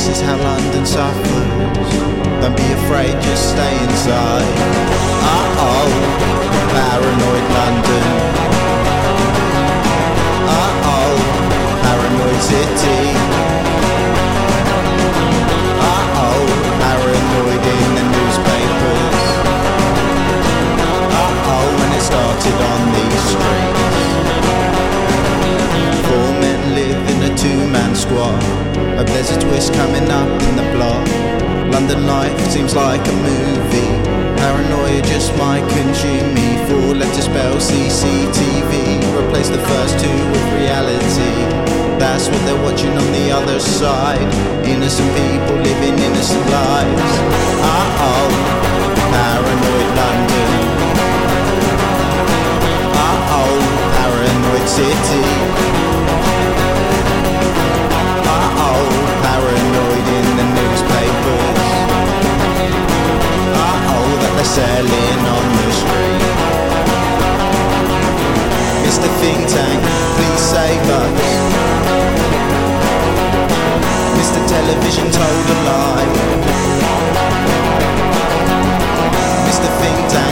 This is how London suffers. Don't be afraid, just stay inside. Uh-oh. There's a twist coming up in the plot. London life seems like a movie. Paranoia just might consume me. Four letter spell CCTV. Replace the first two with reality. That's what they're watching on the other side. Innocent people living innocent lives. Uh oh, paranoid London. Uh oh, paranoid city. Selling on the street. Mr. Think Tank, please save us. Mr. Television told a lie. Mr. Think Tank.